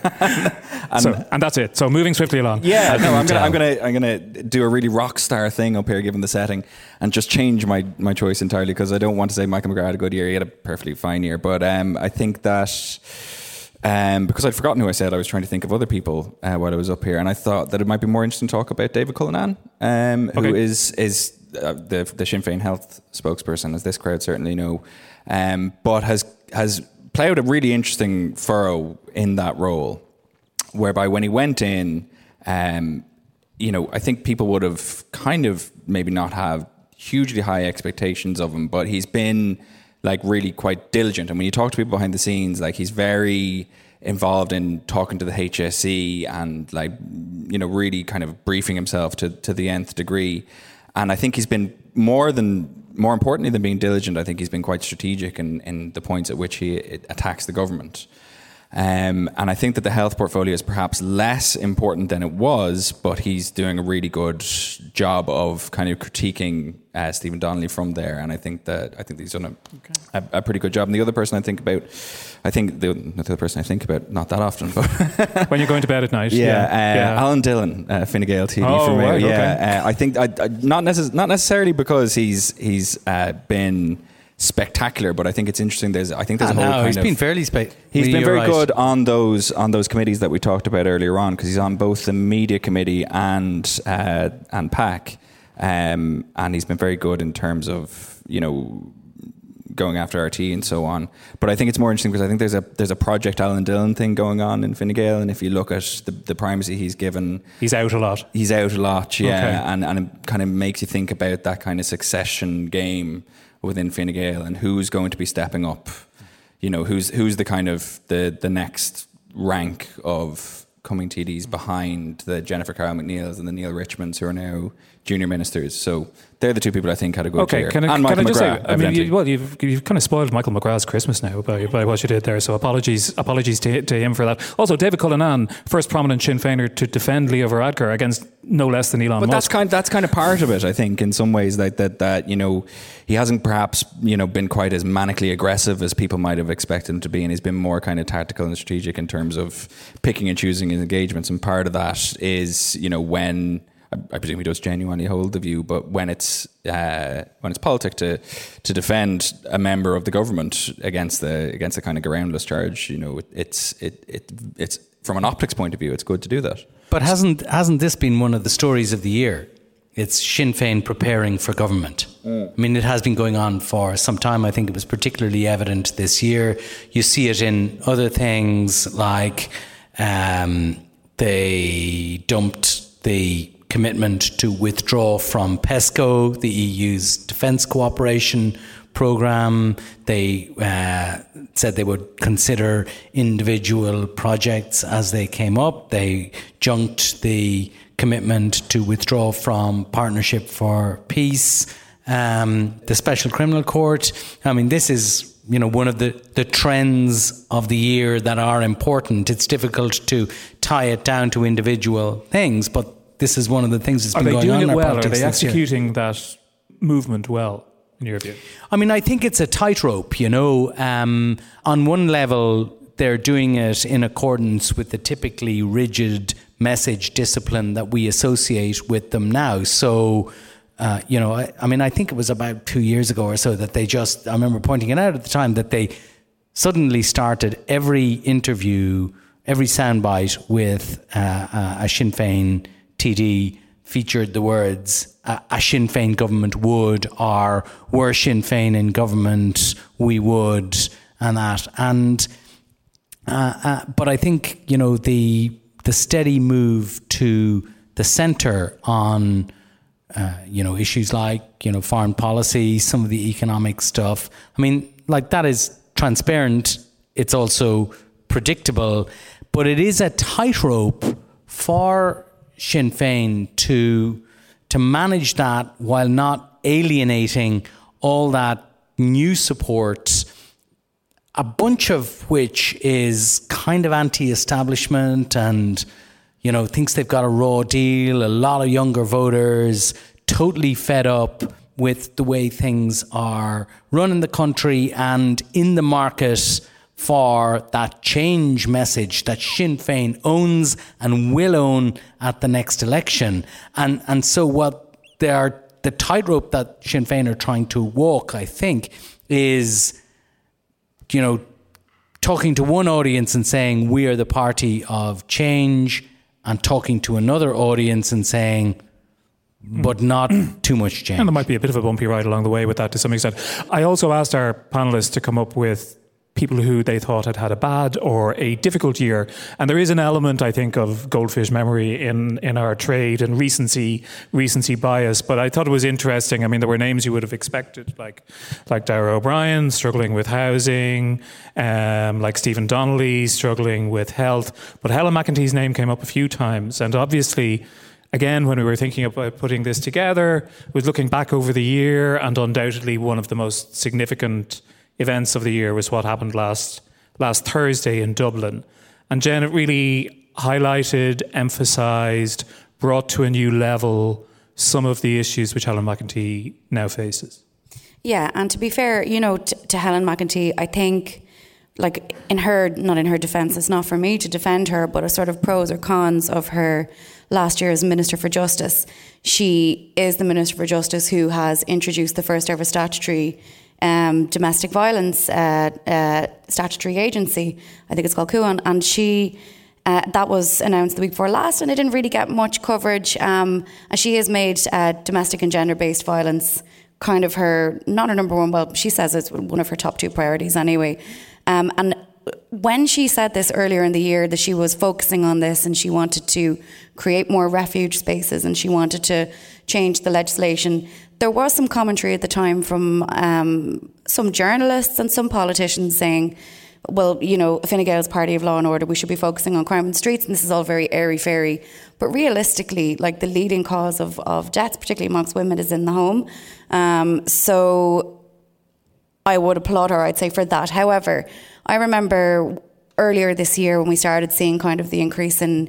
and, so, and that's it. So moving swiftly along. Yeah, no, I'm gonna I'm gonna I'm gonna do a really rock star thing up here, given the setting, and just change my my choice entirely because I don't want to say Michael McGrath had a good year. He had a perfectly fine year, but um, I think that um, because I'd forgotten who I said, I was trying to think of other people uh, while I was up here, and I thought that it might be more interesting to talk about David Cullinane, um, okay. who is is uh, the the Sinn Féin health spokesperson, as this crowd certainly know, um, but has has played a really interesting furrow in that role, whereby when he went in, um, you know, I think people would have kind of maybe not have hugely high expectations of him, but he's been like really quite diligent. And when you talk to people behind the scenes, like he's very involved in talking to the HSE and like you know really kind of briefing himself to to the nth degree. And I think he's been more than more importantly than being diligent. I think he's been quite strategic in in the points at which he attacks the government. Um, and I think that the health portfolio is perhaps less important than it was, but he's doing a really good job of kind of critiquing uh, Stephen Donnelly from there. And I think that I think he's done a, okay. a, a, pretty good job. And the other person I think about, I think the, the other person I think about not that often, but when you're going to bed at night, yeah, yeah. Uh, yeah. Alan Dillon, uh, Fine Gael TD oh, for me, right, yeah. Okay. Uh, I think I, I, not necess- not necessarily because he's he's uh, been spectacular, but I think it's interesting. There's, I think there's a whole. No, he's been fairly. Spe- he's been very right. good on those on those committees that we talked about earlier on because he's on both the media committee and uh, and PAC, um, and he's been very good in terms of you know going after RTE and so on. But I think it's more interesting because I think there's a there's a project Alan Dillon thing going on in Fine Gael, and if you look at the, the primacy he's given, he's out a lot. He's out a lot, yeah, okay. and and it kind of makes you think about that kind of succession game within Fine Gael and who's going to be stepping up. You know, who's who's the kind of the the next rank of coming TDs behind the Jennifer Carroll MacNeil's and the Neil Richmonds who are now junior ministers. So they're the two people I think had a good okay, year. Can I, and Michael can I just McGrath, say, I mean, you, well, you've, you've kind of spoiled Michael McGrath's Christmas now by, by what you did there. So apologies, apologies to, to him for that. Also, David Cullinane, first prominent Sinn Féiner to defend Leo Varadkar against no less than Elon but Musk. that's kind that's kind of part of it, I think, in some ways. That that that you know he hasn't perhaps you know been quite as manically aggressive as people might have expected him to be, and he's been more kind of tactical and strategic in terms of picking and choosing his engagements. And part of that is you know when I, presume he does genuinely hold the view, but when it's uh, when it's politic to to defend a member of the government against the against the kind of groundless charge, you know, it's it, it it's from an optics point of view, it's good to do that. But hasn't hasn't this been one of the stories of the year? It's Sinn Féin preparing for government. Mm. I mean, it has been going on for some time. I think it was particularly evident this year. You see it in other things like um, they dumped the commitment to withdraw from PESCO, the EU's defence cooperation program. They uh, said they would consider individual projects as they came up. They junked the commitment to withdraw from Partnership for Peace. Um, the Special Criminal Court. I mean, this is you know one of the, the trends of the year that are important. It's difficult to tie it down to individual things, but this is one of the things that's are been going on in our well? Are they executing that movement well? In your view, I mean, I think it's a tightrope. You know, um, on one level, they're doing it in accordance with the typically rigid message discipline that we associate with them now. So, uh, you know, I, I, mean, I think it was about two years ago or so that they just, I remember pointing it out at the time that they suddenly started every interview, every soundbite with uh, uh, a Sinn Féin TD featured the words uh, a Sinn Féin government would or were Sinn Féin in government we would and that and uh, uh, but I think you know the the steady move to the centre on uh, you know issues like you know foreign policy, some of the economic stuff. I mean, like that is transparent. It's also predictable, but it is a tightrope for Sinn Féin to to manage that while not alienating all that new support a bunch of which is kind of anti-establishment and you know thinks they've got a raw deal a lot of younger voters totally fed up with the way things are run in the country and in the market for that change message that Sinn Féin owns and will own at the next election. And and so what they are the tightrope that Sinn Féin are trying to walk, I think, is you know, talking to one audience and saying we are the party of change, and talking to another audience and saying, but hmm. not too much change. And there might be a bit of a bumpy ride along the way with that to some extent. I also asked our panelists to come up with people who they thought had had a bad or a difficult year. And there is an element, I think, of goldfish memory in, in our trade and recency recency bias. But I thought it was interesting. I mean, there were names you would have expected, like like Darragh O'Brien struggling with housing, um, like Stephen Donnelly struggling with health. But Helen McEntee's name came up a few times, and obviously again, when we were thinking about putting this together, was looking back over the year, and undoubtedly one of the most significant events of the year was what happened last last Thursday in Dublin. And Jen, it really highlighted, emphasised, brought to a new level some of the issues which Helen McEntee now faces. Yeah, and to be fair, you know, t- to Helen McEntee, I think, like in her, not in her defence, it's not for me to defend her, but a sort of pros or cons of her last year as Minister for Justice. She is the Minister for Justice who has introduced the first ever statutory um, domestic violence uh, uh, statutory agency. I think it's called Cuan, and she. Uh, that was announced the week before last, and it didn't really get much coverage. Um, and she has made uh, domestic and gender-based violence kind of her not her number one. Well, she says it's one of her top two priorities anyway. Um, and when she said this earlier in the year that she was focusing on this and she wanted to create more refuge spaces and she wanted to change the legislation, there was some commentary at the time from um, some journalists and some politicians saying, well, you know, Fine Gael's party of law and order, we should be focusing on crime in the streets, and this is all very airy fairy. But realistically, like the leading cause of, of deaths, particularly amongst women, is in the home. Um, so I would applaud her, I'd say, for that. However, I remember earlier this year when we started seeing kind of the increase in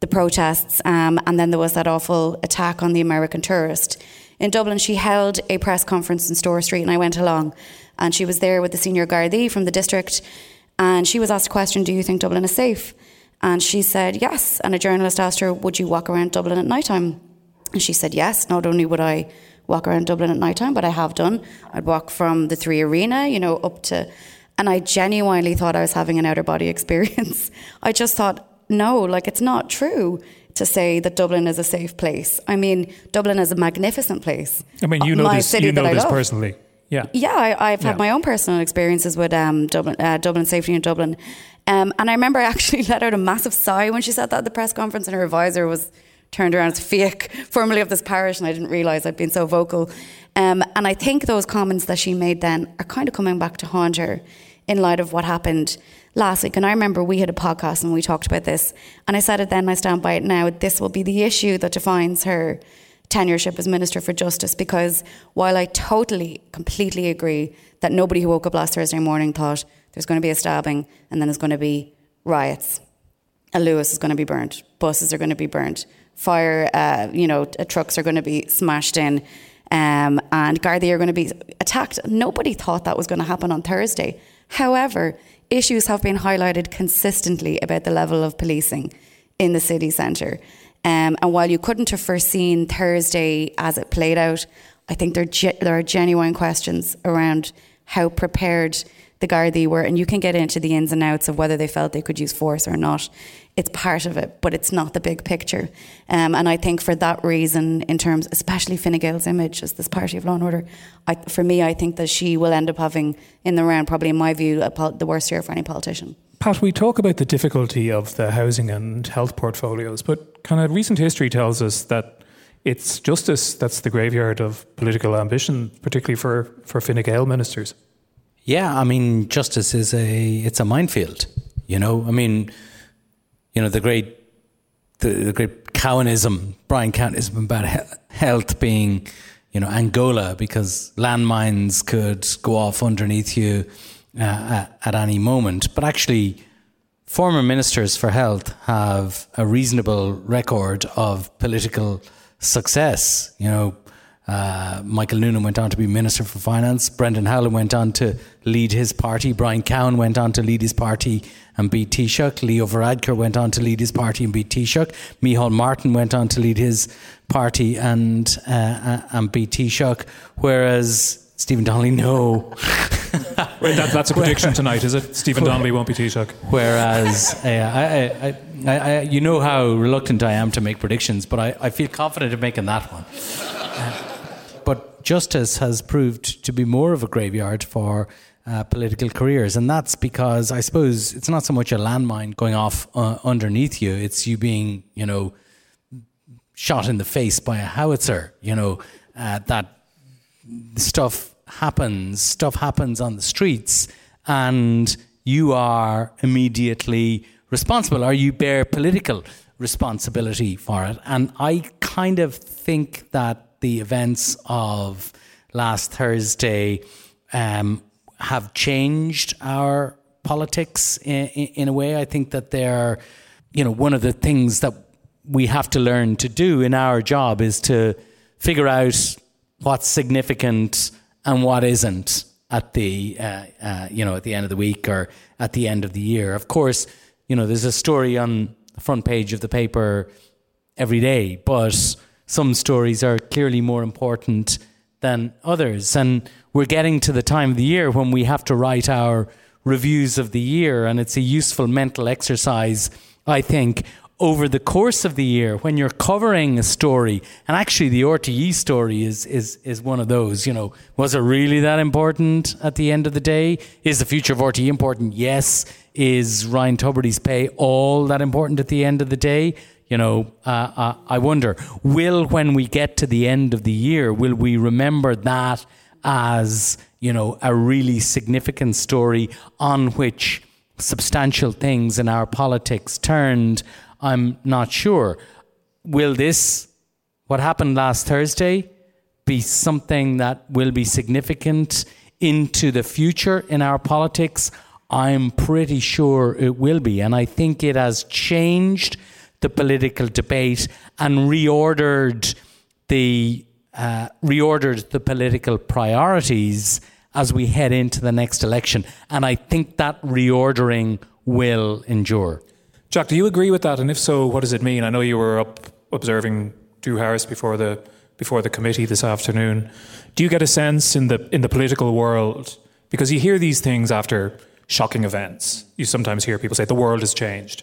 the protests, um, and then there was that awful attack on the American tourist in Dublin, she held a press conference in Store Street, and I went along. And she was there with the senior Gardaí from the district, and she was asked a question: Do you think Dublin is safe? And she said yes. And a journalist asked her, Would you walk around Dublin at night time? And she said yes. Not only would I walk around Dublin at night time, but I have done. I'd walk from the Three Arena, you know, up to. And I genuinely thought I was having an outer body experience. I just thought, no, like it's not true to say that Dublin is a safe place. I mean, Dublin is a magnificent place. I mean, you know My this, city you know this personally. Yeah. Yeah, I, I've had Yeah. my own personal experiences with um, Dublin, uh, Dublin safety in Dublin, um, and I remember I actually let out a massive sigh when she said that at the press conference, and her advisor was turned around as Fiach, formerly of this parish, and I didn't realise I'd been so vocal. Um, and I think those comments that she made then are kind of coming back to haunt her in light of what happened last week. And I remember we had a podcast and we talked about this, and I said it then, I stand by it now. This will be the issue that defines her tenureship as Minister for Justice because while I totally, completely agree that nobody who woke up last Thursday morning thought there's going to be a stabbing and then there's going to be riots, a Luas is going to be burnt, buses are going to be burnt, fire, uh, you know, trucks are going to be smashed in, um, and Gardaí are going to be attacked. Nobody thought that was going to happen on Thursday. However, issues have been highlighted consistently about the level of policing in the city centre. Um, and while you couldn't have foreseen Thursday as it played out, I think there, ge- there are genuine questions around how prepared the Gardaí were, and you can get into the ins and outs of whether they felt they could use force or not. It's part of it, but it's not the big picture. Um, and I think for that reason, in terms, especially Fine Gael's image as this party of law and order, I, for me, I think that she will end up having in the round, probably in my view, pol- the worst year for any politician. Pat, we talk about the difficulty of the housing and health portfolios, but kind of recent history tells us that it's justice that's the graveyard of political ambition, particularly for, for Fine Gael ministers. Yeah, I mean, justice is a it's a minefield. You know, I mean, you know the great the, the great Cowenism, Brian Cowenism about he- health being, you know, Angola because landmines could go off underneath you uh, at, at any moment. But actually, former ministers for health have a reasonable record of political success. You know, uh, Michael Noonan went on to be Minister for Finance. Brendan Howlin went on to lead his party. Brian Cowen went on to lead his party and beat Taoiseach. Leo Varadkar went on to lead his party and beat Taoiseach. Micheál Martin went on to lead his party and uh, uh and beat Taoiseach. Whereas Stephen Donnelly, no. Right, that, that's a prediction tonight, is it? Stephen Donnelly won't be Taoiseach. Whereas uh, I, I, I, you know how reluctant I am to make predictions, but I, I feel confident in making that one. Uh, but justice has proved to be more of a graveyard for uh, political careers, and that's because I suppose it's not so much a landmine going off uh, underneath you; it's you being, you know, shot in the face by a howitzer. You know uh, that stuff happens, stuff happens on the streets, and you are immediately responsible, or you bear political responsibility for it. And I kind of think that the events of last Thursday um, have changed our politics in, in, a way. I think that they're, you know, one of the things that we have to learn to do in our job is to figure out what's significant and what isn't at the uh, uh, you know at the end of the week or at the end of the year. Of course, you know there's a story on the front page of the paper every day, but some stories are clearly more important than others, and we're getting to the time of the year when we have to write our reviews of the year, and it's a useful mental exercise, I think, over the course of the year when you're covering a story. And actually the RTE story is is is one of those you know was it really that important at the end of the day? Is the future of RTE important? Yes. Is Ryan Tubridy's pay all that important at the end of the day you know uh, uh, I wonder will when we get to the end of the year will we remember that as you know a really significant story on which substantial things in our politics turned I'm not sure. Will this, what happened last Thursday, be something that will be significant into the future in our politics? I'm pretty sure it will be. And I think it has changed the political debate and reordered the uh, reordered the political priorities as we head into the next election. And I think that reordering will endure. Jack, do you agree with that? And if so, what does it mean? I know you were up observing Drew Harris before the before the committee this afternoon. Do you get a sense in the in the political world because you hear these things after shocking events? You sometimes hear people say the world has changed,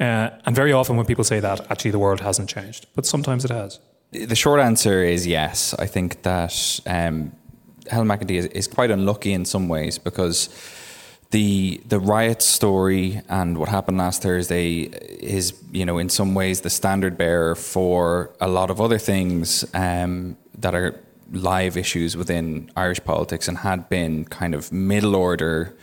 uh, and very often when people say that, actually the world hasn't changed, but sometimes it has. The short answer is yes. I think that um, Helen McEntee is, is quite unlucky in some ways because the the riot story and what happened last Thursday is, you know, in some ways the standard bearer for a lot of other things um, that are live issues within Irish politics and had been kind of middle order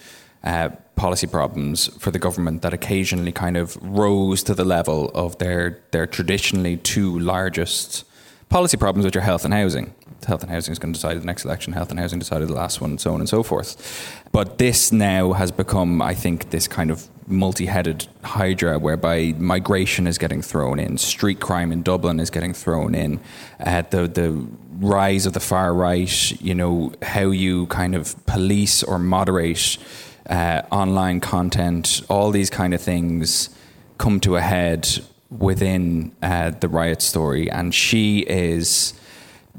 uh, policy problems for the government that occasionally kind of rose to the level of their their traditionally two largest policy problems, which are health and housing health and housing is going to decide the next election, health and housing decided the last one, and so on and so forth. But this now has become, I think, this kind of multi headed hydra whereby migration is getting thrown in, street crime in Dublin is getting thrown in, uh, the, the rise of the far right, you know, how you kind of police or moderate uh, online content, all these kind of things come to a head within uh, the riot story. And she is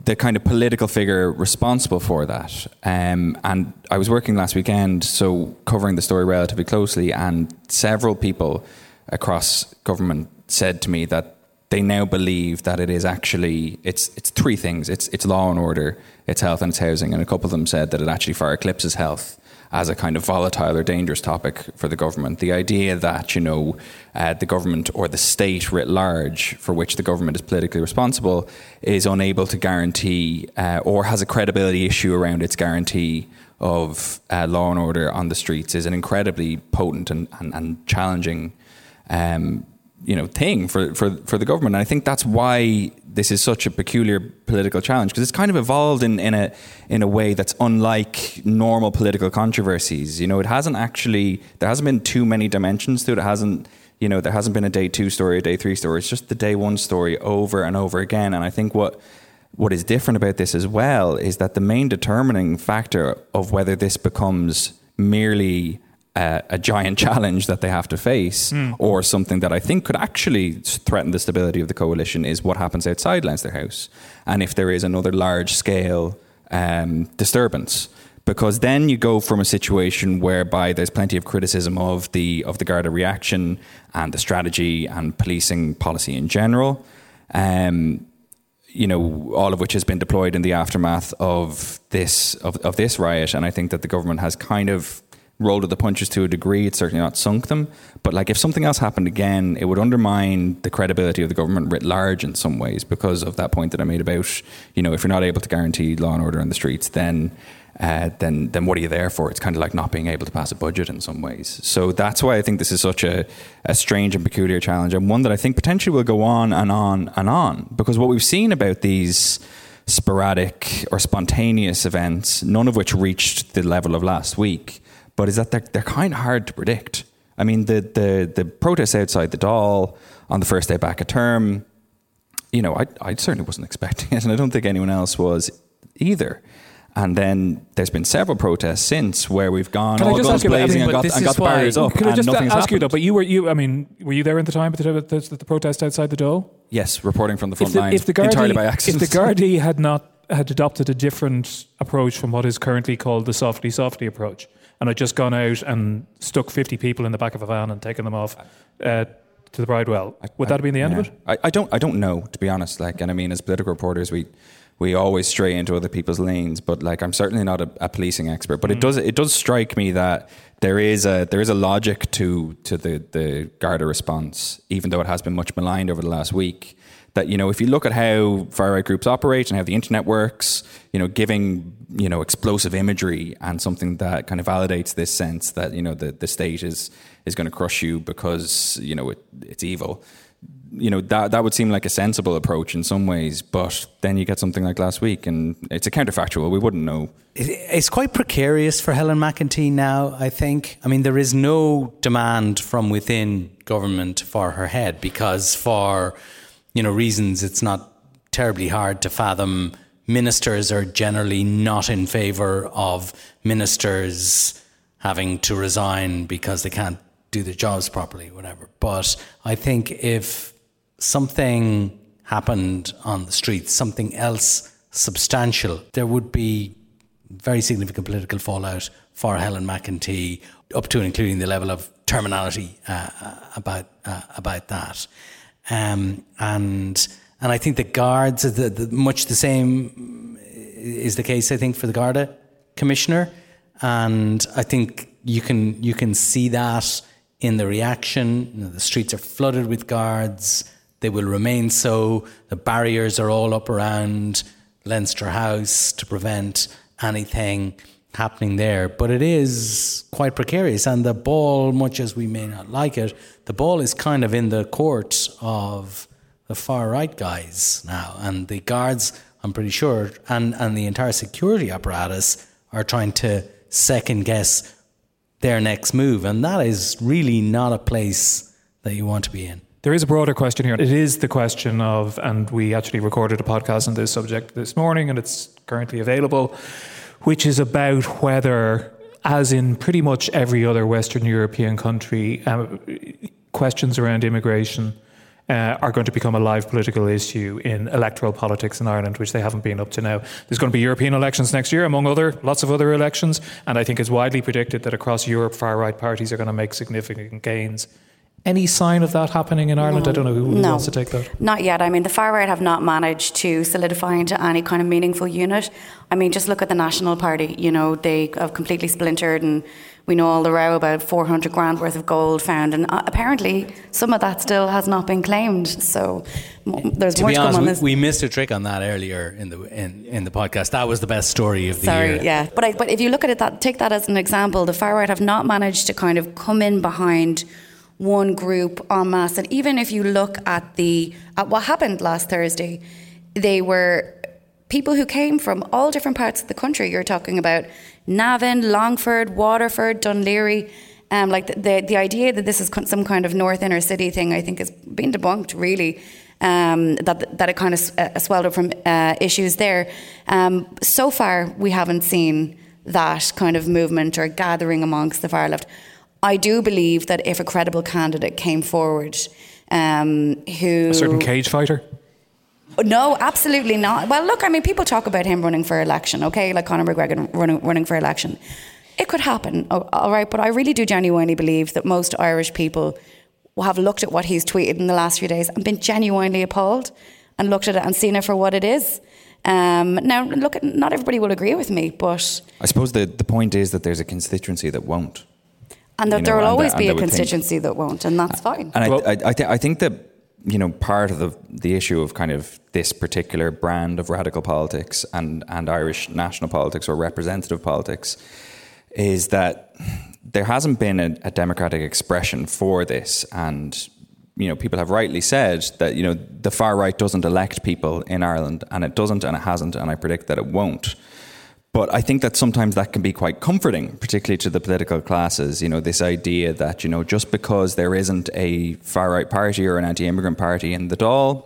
the kind of political figure responsible for that. Um, and I was working last weekend, so covering the story relatively closely, and several people across government said to me that they now believe that it is actually it's it's three things. It's it's law and order, it's health and it's housing, and a couple of them said that it actually far eclipses health as a kind of volatile or dangerous topic for the government. The idea that, you know, uh, the government or the state writ large, for which the government is politically responsible, is unable to guarantee uh, or has a credibility issue around its guarantee of uh, law and order on the streets is an incredibly potent and, and, and challenging um, you know thing for, for, for the government. And I think that's why this is such a peculiar political challenge because it's kind of evolved in, in a in a way that's unlike normal political controversies. You know, it hasn't actually there hasn't been too many dimensions to it. It hasn't you know there hasn't been a day two story, a day three story. It's just the day one story over and over again. And I think what what is different about this as well is that the main determining factor of whether this becomes merely a, a giant challenge that they have to face, mm. or something that I think could actually threaten the stability of the coalition, is what happens outside Leinster House, and if there is another large scale um, disturbance. Because then you go from a situation whereby there's plenty of criticism of the of the Garda reaction and the strategy and policing policy in general, um, you know, all of which has been deployed in the aftermath of this of, of this riot. And I think that the government has kind of rolled with the punches to a degree. It's certainly not sunk them. But like if something else happened again, it would undermine the credibility of the government writ large in some ways because of that point that I made about, you know, if you're not able to guarantee law and order on the streets, then uh, then then what are you there for? It's kind of like not being able to pass a budget in some ways. So that's why I think this is such a, a strange and peculiar challenge, and one that I think potentially will go on and on and on. Because what we've seen about these sporadic or spontaneous events, none of which reached the level of last week, but is that they're, they're kind of hard to predict. I mean, the, the, the protests outside the Dáil on the first day back of term, you know, I, I certainly wasn't expecting it, and I don't think anyone else was either. And then there's been several protests since where we've gone Can all oh, guns blazing and got, and got the barriers up. Can I just ask happened. you though? But you were you? I mean, were you there at the time at the, the, the protest outside the Dáil? Yes, reporting from the front if the, lines if the Gardaí, entirely by accident. If the Gardaí had not had adopted a different approach from what is currently called the softly softly approach, and I'd just gone out and stuck 50 people in the back of a van and taken them off uh, to the Bridewell. Would that have been the end yeah. of it? I, I, don't I don't know, to be honest. Like, and I mean, as political reporters, we we always stray into other people's lanes. But like, I'm certainly not a, a policing expert. But mm. it does it does strike me that there is a there is a logic to to the the Garda response, even though it has been much maligned over the last week that you know if you look at how far right groups operate and how the internet works, you know, giving you know explosive imagery and something that kind of validates this sense that you know the the state is is going to crush you because you know it, it's evil. You know that that would seem like a sensible approach in some ways, but then you get something like last week, and it's a counterfactual. We wouldn't know. It's quite precarious for Helen McEntee now. I think. I mean, there is no demand from within government for her head because for you know reasons it's not terribly hard to fathom ministers are generally not in favor of ministers having to resign because they can't do their jobs properly whatever. But i think if something happened on the streets something else substantial there would be very significant political fallout for Helen McEntee up to and including the level of terminality uh, about uh, about that um, and and I think the guards are the, the, much the same is the case. I think for the Garda commissioner, and I think you can you can see that in the reaction. You know, the streets are flooded with guards. They will remain so. The barriers are all up around Leinster House to prevent anything happening there. But it is quite precarious, and the ball, much as we may not like it, the ball is kind of in the court of the far right guys now, and the guards, I'm pretty sure, and and the entire security apparatus are trying to second guess their next move, and that is really not a place that you want to be in. There is a broader question here. It is the question of, and we actually recorded a podcast on this subject this morning, and it's currently available which is about whether, as in pretty much every other Western European country, uh, questions around immigration uh, are going to become a live political issue in electoral politics in Ireland, which they haven't been up to now. There's going to be European elections next year, among other lots of other elections, and I think it's widely predicted that across Europe, far right parties are going to make significant gains. Any sign of that happening in Ireland? No. I don't know who, who no, wants to take that. Not yet. I mean, the far right have not managed to solidify into any kind of meaningful unit. I mean, just look at the National Party. You know, they have completely splintered and we know all the row about 400 grand worth of gold found, and uh, apparently some of that still has not been claimed. So there's to more to honest, come on this. We, we, missed a trick on that earlier in the in, in the podcast. That was the best story of the Sorry, year. yeah. But I, but if you look at it, that take that as an example. The far right have not managed to kind of come in behind one group en masse. And even if you look at the at what happened last Thursday, they were people who came from all different parts of the country. You're talking about Navan, Longford, Waterford, Laoghaire. Um, like the, the, the idea that this is some kind of north inner city thing, I think, has been debunked. Really, um, that that it kind of uh, swelled up from uh, issues there. Um, so far, we haven't seen that kind of movement or gathering amongst the far left. I do believe that if a credible candidate came forward, um, who a certain cage fighter. No, absolutely not. Well, look, I mean, people talk about him running for election, okay, like Conor McGregor running, running for election. It could happen, all right, but I really do genuinely believe that most Irish people have looked at what he's tweeted in the last few days and been genuinely appalled and looked at it and seen it for what it is. Um, now, look, not everybody will agree with me, but. I suppose the, the point is that there's a constituency that won't. And that there will always be a constituency think, that won't, and that's fine. And well, I, I, I, th- I think that you know, part of the the issue of kind of this particular brand of radical politics and and Irish national politics or representative politics is that there hasn't been a, a democratic expression for this, and you know, people have rightly said that you know the far right doesn't elect people in Ireland, and it doesn't, and it hasn't, and I predict that it won't. But I think that sometimes that can be quite comforting, particularly to the political classes. You know, this idea that, you know, just because there isn't a far right party or an anti immigrant party in the Dáil,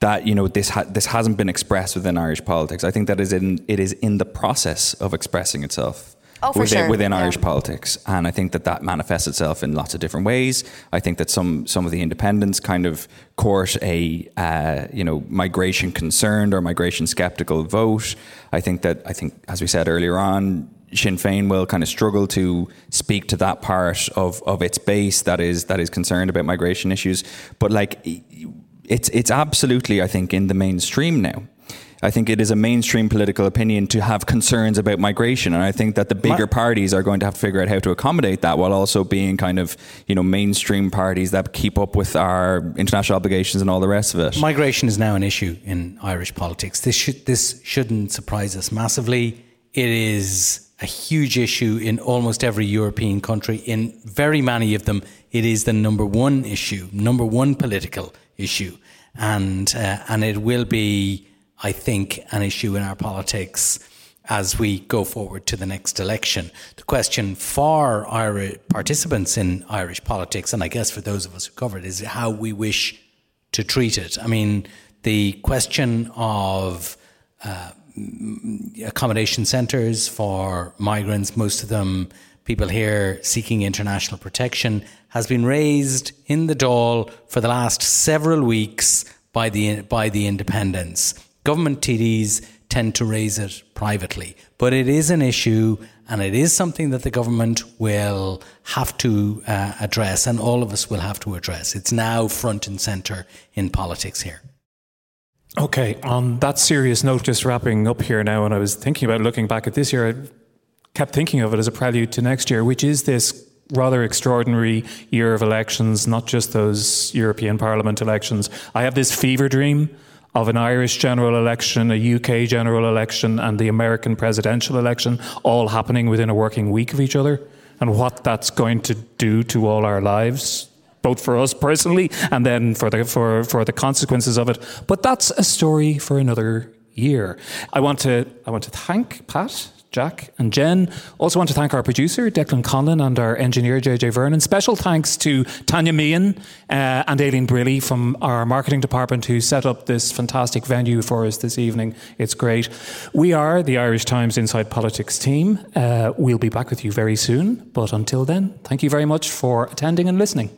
that you know this ha- this hasn't been expressed within Irish politics. I think that is in it is in the process of expressing itself oh, within, sure. within yeah. Irish politics, and I think that that manifests itself in lots of different ways. I think that some some of the independents kind of court a uh, you know migration concerned or migration skeptical vote. I think that I think as we said earlier on. Sinn Féin will kind of struggle to speak to that part of, of its base that is that is concerned about migration issues, but like it's it's absolutely I think in the mainstream now. I think it is a mainstream political opinion to have concerns about migration, and I think that the bigger parties are going to have to figure out how to accommodate that, while also being kind of you know mainstream parties that keep up with our international obligations and all the rest of it. Migration is now an issue in Irish politics. This should this shouldn't surprise us massively. It is a huge issue in almost every European country. In very many of them, it is the number one issue, number one political issue, and uh, and it will be I think, an issue in our politics as we go forward to the next election. The question for our participants in Irish politics, and I guess for those of us who cover it, is how we wish to treat it. I mean, the question of uh, accommodation centres for migrants, most of them people here seeking international protection, has been raised in the Dáil for the last several weeks by the by the independents. Government TDs tend to raise it privately, but it is an issue and it is something that the government will have to uh, address and all of us will have to address. It's now front and centre in politics here. Okay, on that serious note, just wrapping up here now, and I was thinking about looking back at this year, I kept thinking of it as a prelude to next year, which is this rather extraordinary year of elections, not just those European Parliament elections. I have this fever dream of an Irish general election, a UK general election, and the American presidential election all happening within a working week of each other, and what that's going to do to all our lives, both for us personally and then for the for, for the consequences of it. But that's a story for another year. I want to I want to thank Pat Jack and Jen. Also want to thank our producer, Declan Conlon, and our engineer, JJ Vernon. Special thanks to Tanya Meehan uh, and Aileen Briley from our marketing department who set up this fantastic venue for us this evening. It's great. We are the Irish Times Inside Politics team. Uh, we'll be back with you very soon. But until then, thank you very much for attending and listening.